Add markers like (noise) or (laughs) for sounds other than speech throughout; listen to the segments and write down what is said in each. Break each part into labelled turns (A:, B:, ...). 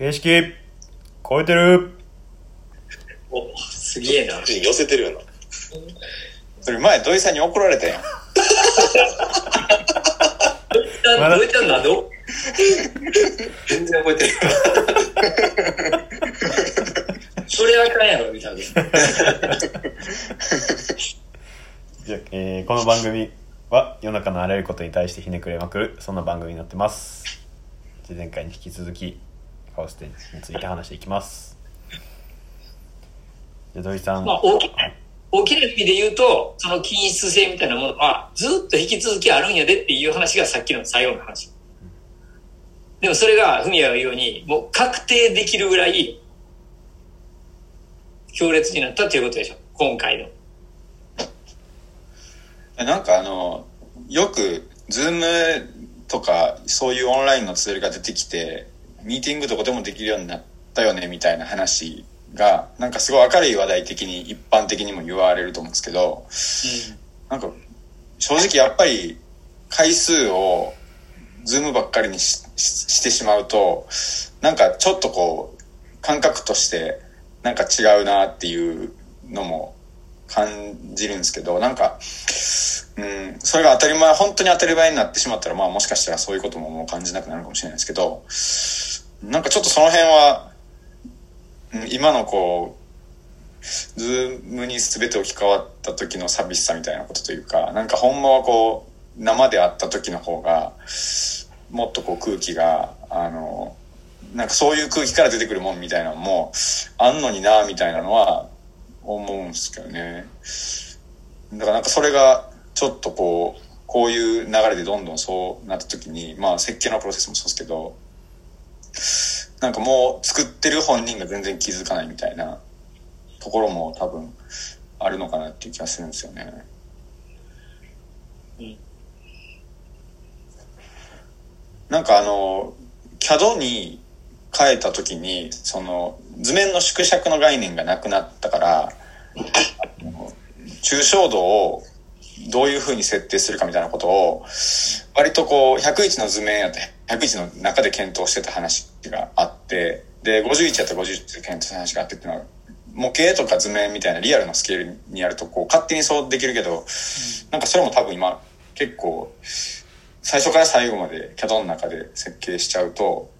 A: 形式、超えてる
B: お、すげえな。
C: 寄せてるよな。
D: それ前土井さんに怒られたやん
A: まだ
B: どういったんだどう全然覚えてる。それあかんやろ、みたいな。
A: じゃあえーこの番組は世の中のあらゆることに対してひねくれまくるそんな番組になってますじゃあ前回に引き続きカオス展について話していきますじゃあ土井さん、
B: まあ、大き大きな意味で言うと、その均質性みたいなものは、ずっと引き続きあるんやでっていう話がさっきの最後の話。でもそれが、ふみやが言うように、もう確定できるぐらい、強烈になったっていうことでしょ。今回の。
D: なんかあのよくズームとかそういうオンラインのツールが出てきてミーティングどこでもできるようになったよねみたいな話がなんかすごい明るい話題的に一般的にも言われると思うんですけどなんか正直やっぱり回数をズームばっかりにしししてしまうとなんかちょっとこう感覚としてなんか違うなっていうのも感じるんですけどなんかうん、それが当たり前本当に当たり前になってしまったらまあもしかしたらそういうことももう感じなくなるかもしれないですけどなんかちょっとその辺は、今のこうズームに全て置き換わった時の寂しさみたいなことというかなんかほんまはこう生で会った時の方がもっとこう空気があのなんかそういう空気から出てくるもんみたいなのもあんのになみたいなのは思うんですけどね。だからなんかそれがちょっとこうこういう流れでどんどんそうなった時にまあ設計のプロセスもそうですけどなんかもう作ってる本人が全然気づかないみたいなところも多分あるのかなっていう気がするんですよね。
B: うん
D: なんかあの CAD に変えた時にその図面の縮尺の概念がなくなったから抽象度をどういうふうに設定するかみたいなことを割とこう101の図面やって101の中で検討してた話があってで51やったら51で検討した話があってっていうのは模型とか図面みたいなリアルなスケールにやるとこう勝手にそうできるけどなんかそれも多分今結構最初から最後まで CAD の中で設計しちゃうと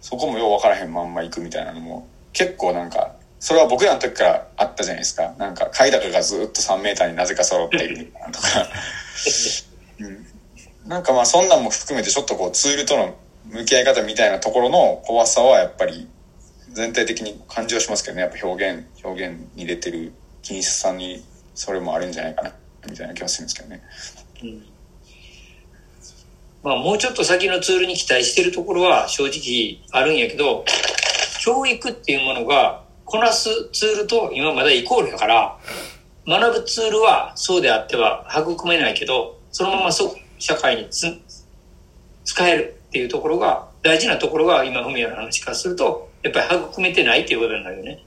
D: そこもよう分からへんまんま行くみたいなのも結構なんかそれは僕らの時からあったじゃないですか。なんか階高がずっと3メーターになぜか揃っている。(laughs) とか、うん、なんかまあそんなんも含めてちょっとこうツールとの向き合い方みたいなところの怖さはやっぱり全体的に感じはしますけどね。やっぱ表現表現に出てる均質さにそれもあるんじゃないかな。みたいな気がするんですけどね。
B: うん。まあ、もうちょっと先のツールに期待してるところは正直あるんやけど、教育っていうものがこなすツールと今まだイコールだから、学ぶツールはそうであっては育めないけど、そのままそ社会につ使えるっていうところが、大事なところが今、ふみやの話からすると、やっぱり育めてないっていうことになるよね。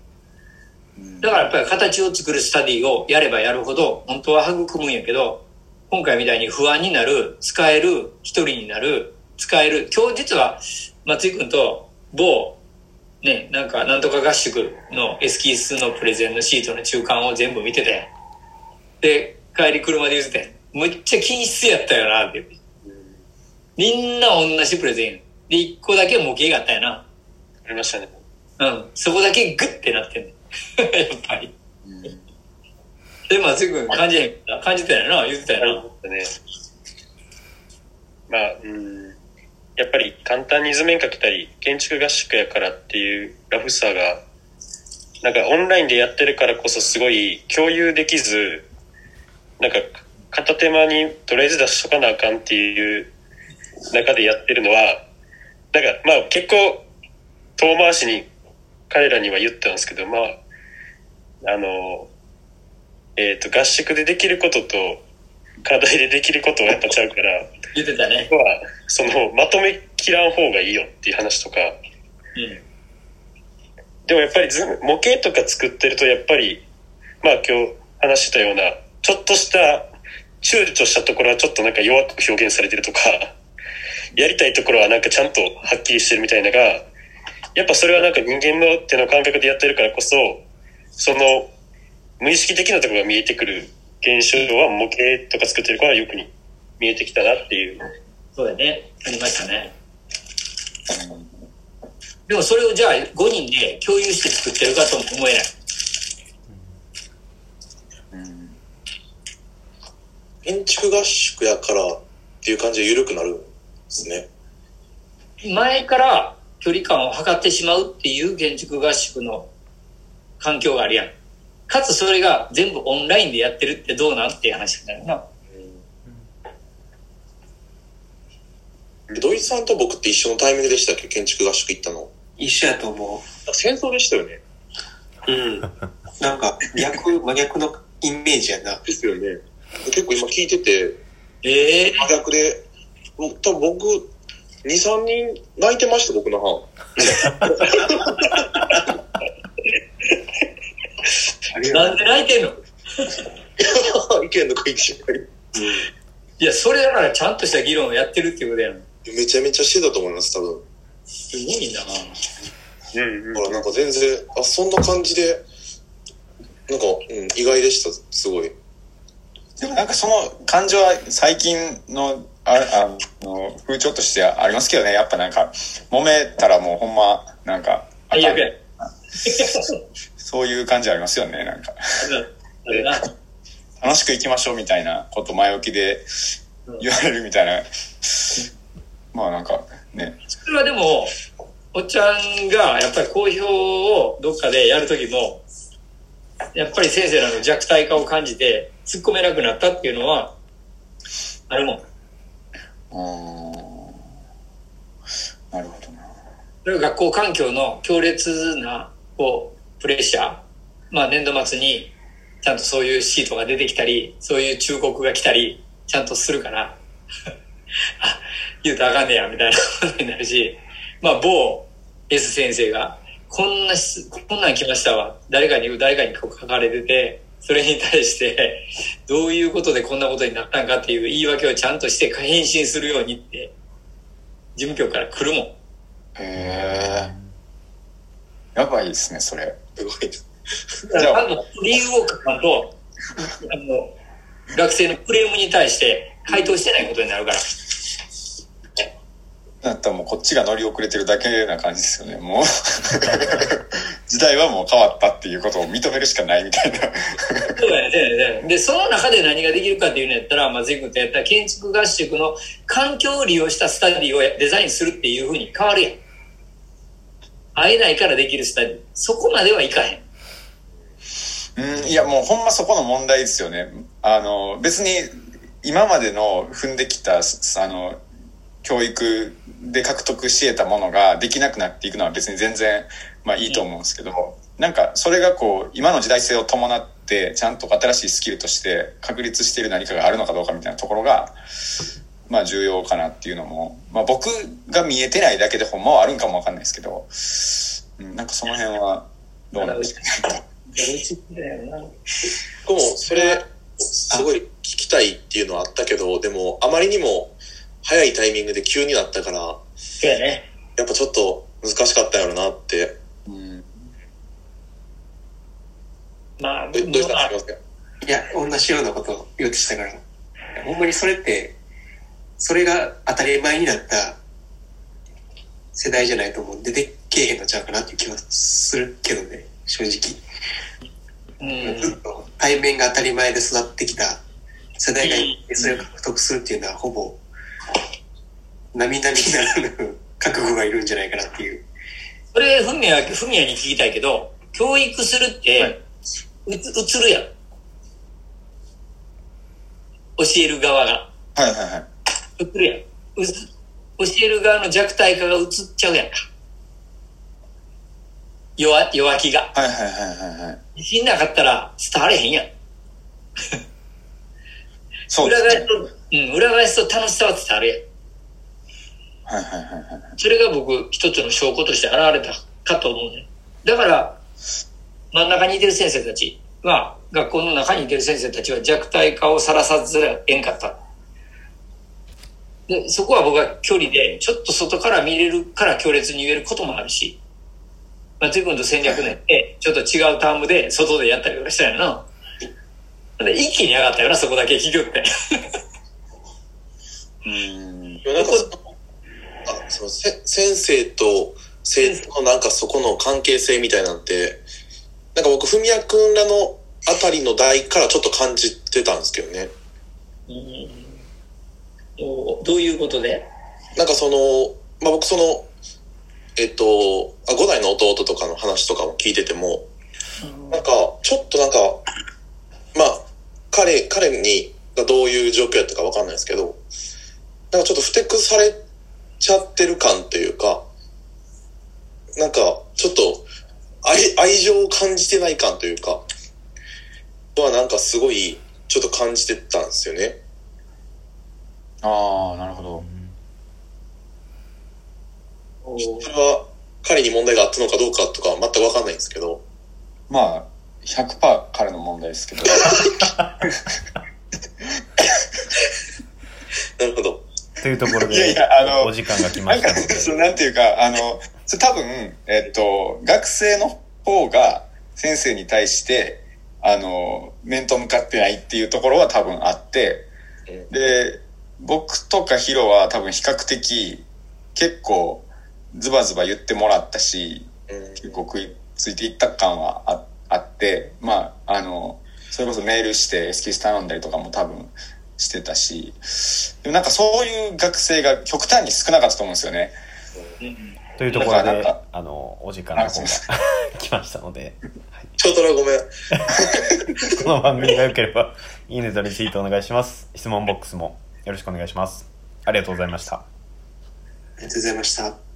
B: だからやっぱり形を作るスタディをやればやるほど、本当は育むんやけど、今回みたいに不安になる、使える、一人になる、使える。今日実は松井くんと某、ね、なんかなんとか合宿のエスキースのプレゼンのシートの中間を全部見てて、で、帰り車で言ってて、むっちゃ均質やったよな、って。みんな同じプレゼン。で、一個だけ模型があったよな。
C: ありましたね。
B: うん。そこだけグッてなってんねん。(laughs) やっぱり。で、松井くん感じへん、感じたよな、言ってたよな。
C: ね。まあ、うん。やっぱり簡単に図面描けたり、建築合宿やからっていうラフさが、なんかオンラインでやってるからこそすごい共有できず、なんか片手間にとりあえず出しとかなあかんっていう中でやってるのは、なんかまあ結構遠回しに彼らには言ったんですけど、まあ、あの、えっ、と合宿でできることと課題でできることはやっぱちゃうから、
B: 言ってたね。
C: はそのまとめきらん方がいいよっていう話とか
B: うん。
C: でもやっぱり図模型とか作ってるとやっぱりまあ今日話したようなちょっとした躊躇したところはちょっとなんか弱く表現されてるとかやりたいところはなんかちゃんとはっきりしてるみたいなのがやっぱそれはなんか人間の手の感覚でやってるからこそ、その無意識的なところが見えてくる現象は模型とか作ってるからよくに見えてきたなっていう。
B: そうだね。ありましたね。でもそれをじゃあ5人で共有して作ってるかとも思えない。
E: 建築合宿やからっていう感じで緩くなるんですね。
B: 前から距離感を測ってしまうっていう建築合宿の環境があるやん。かつそれが全部オンラインでやってるってどうなんっていう話になるな。
E: 土井さんと僕って一緒のタイミングでしたっけ？建築合宿行ったの。
F: 一緒やと思
C: 戦争でしたよね。
F: う。うん。(laughs) なんか、逆、真逆のイメージやな。
E: ですよね。結構今聞いてて、
B: ええ
E: 真逆で、もう多分僕、2、3人泣いてました、僕の班。(laughs)
B: なんで泣いてんの？(laughs)
E: 意見の食い違い。
B: いや、それだからちゃんとした議論をやってるっていうことやん。
E: めちゃめちゃしてたと思います、多分。
B: すごいな
C: うん、
E: ほら、なんか全然、あ、そんな感じで、なんか、うん、意外でした、すごい。
D: でもなんかその感情は最近のああの風潮としてはありますけどねやっぱなんか揉めたらもうほんまなんかあ
B: 最悪や。
D: そういう感じありますよねなんか。楽しくいきましょうみたいなこと前置きで言われるみたいな。まあなんかね。
B: それはでも、おっちゃんがやっぱり公表をどっかでやるときも、やっぱり先生らの弱体化を感じて突っ込めなくなったっていうのは、あるもん。
D: なるほどな。
B: 学校環境の強烈な、こう、プレッシャー。まあ年度末にちゃんとそういうシートが出てきたり、そういう忠告が来たり、ちゃんとするから、(laughs) あ、言うとあかんねや、みたいなことになるし、まあ某 S 先生が、こんな、こんなん来ましたわ。誰かに、誰かに書かれてて、それに対して、どういうことでこんなことになったんかっていう言い訳をちゃんとして返信するようにって、事務局から来るもん。
D: へいですねそれ
E: すごい。
D: じゃあ
B: 理由を書かんと、あの、学生のクレームに対して回答してないことになるから。
D: だったらもうこっちが乗り遅れてるだけな感じですよねもう (laughs) 時代はもう変わったっていうことを認めるしかないみたいな
B: そうだよね。で、その中で何ができるかっていうのやったら、まあ、ゼイ君とやったら建築合宿の環境を利用したスタディをデザインするっていうふうに変わるやん。会えないからできるスタディ。そこまではいかへん。
D: うん、いやもうほんまそこの問題ですよね。あの、別に今までの踏んできた、あの、教育で獲得し得たものができなくなっていくのは別に全然、まあいいと思うんですけど、なんかそれがこう、今の時代性を伴って、ちゃんと新しいスキルとして確立している何かがあるのかどうかみたいなところが、まあ重要かなっていうのも、まあ僕が見えてないだけでほんまはあるんかもわかんないですけど、うん、なんかその辺はどうなんですか？ね。
E: 僕もそれ、すごい聞きたいっていうのはあったけど、でも、あまりにも早いタイミングで急になったから、
B: そうやね。
E: やっぱちょっと難しかったんやろなって。
D: うん
B: まあ、
E: えどうした
B: まあ
E: んですか
F: いや、同じようなことを言おうとしたから。ほんまにそれって、それが当たり前になった世代じゃないと思うんで、出てけえへんのちゃうかなっていう気はするけどね、正直。
B: うん。
F: ずっと対面が当たり前で育ってきた世代がいてそれを獲得するっていうのはほぼ並々ならぬ覚悟がいるんじゃないかなっていう。
B: それ、ふみや、ふみやに聞きたいけど、教育するって、うつ、映るやん。教える側が。
D: はいはいはい。
B: 映るやん。うつ教える側の弱体化が映っちゃうやんか。弱、弱気が。
D: はいはいはいはいはい。
B: 自信なかったら伝われへんやん。(laughs)
D: そうね。
B: 裏返すと、うん、裏返すと楽しさは伝わるやん。
D: はいはいはいはい。
B: それが僕、一つの証拠として現れたかと思うね。だから、真ん中にいてる先生たちは、学校の中にいてる先生たちは弱体化をさらさずえんかった。で、そこは僕は距離で、ちょっと外から見れるから強烈に言えることもあるし、松井君と戦略ねって、ちょっと違うタームで外でやったりとかしたよな。で一気に上がったよな、そこだけ聞きよって。(laughs)
D: うん。
E: なんかあ、そのせ、先生と生徒のなんかそこの関係性みたいなんて、なんか僕、ふみやくんらのあたりの代からちょっと感じてたんですけどね。
B: おどういうことで？
E: なんかその、まあ、僕その、えっと、あ、五代の弟とかの話とかも聞いてても、なんか、ちょっとなんか、まあ、彼、彼に、がどういう状況やったかわかんないですけど、なんかちょっとふてくされちゃってる感というか、なんか、ちょっと、愛、愛情を感じてない感というか、はなんかすごい、ちょっと感じてたんですよね。
D: ああ、なるほど。
B: お
E: それは、彼に問題があったのかどうかとかは全くわかんないんですけど、
D: まあ、100%彼の問題ですけど。
E: なるほど。
A: というところで
D: いやいやあの
A: お時間が来ま
D: なんか
A: したので、
D: そう、なんていうか、あの、それ多分、えっと、学生の方が先生に対して、あの、面と向かってないっていうところは多分あって、で、僕とかヒロは多分比較的、結構、ズバズバ言ってもらったし、
E: うん
D: 結構食いついていった感はああって、まあ、あの、それこそメールしてエスキス頼んだりとかも多分してたし、でもなんかそういう学生が極端に少なかったと思うんですよね。
A: というところで
D: なんか、
A: あの、お時間の方が来ましたので、
E: ちょうどらごめん。(laughs)
A: この番組が良ければ、いいねとリツイートお願いします。質問ボックスもよろしくお願いします。ありがとうございました。
F: ありがとうございました。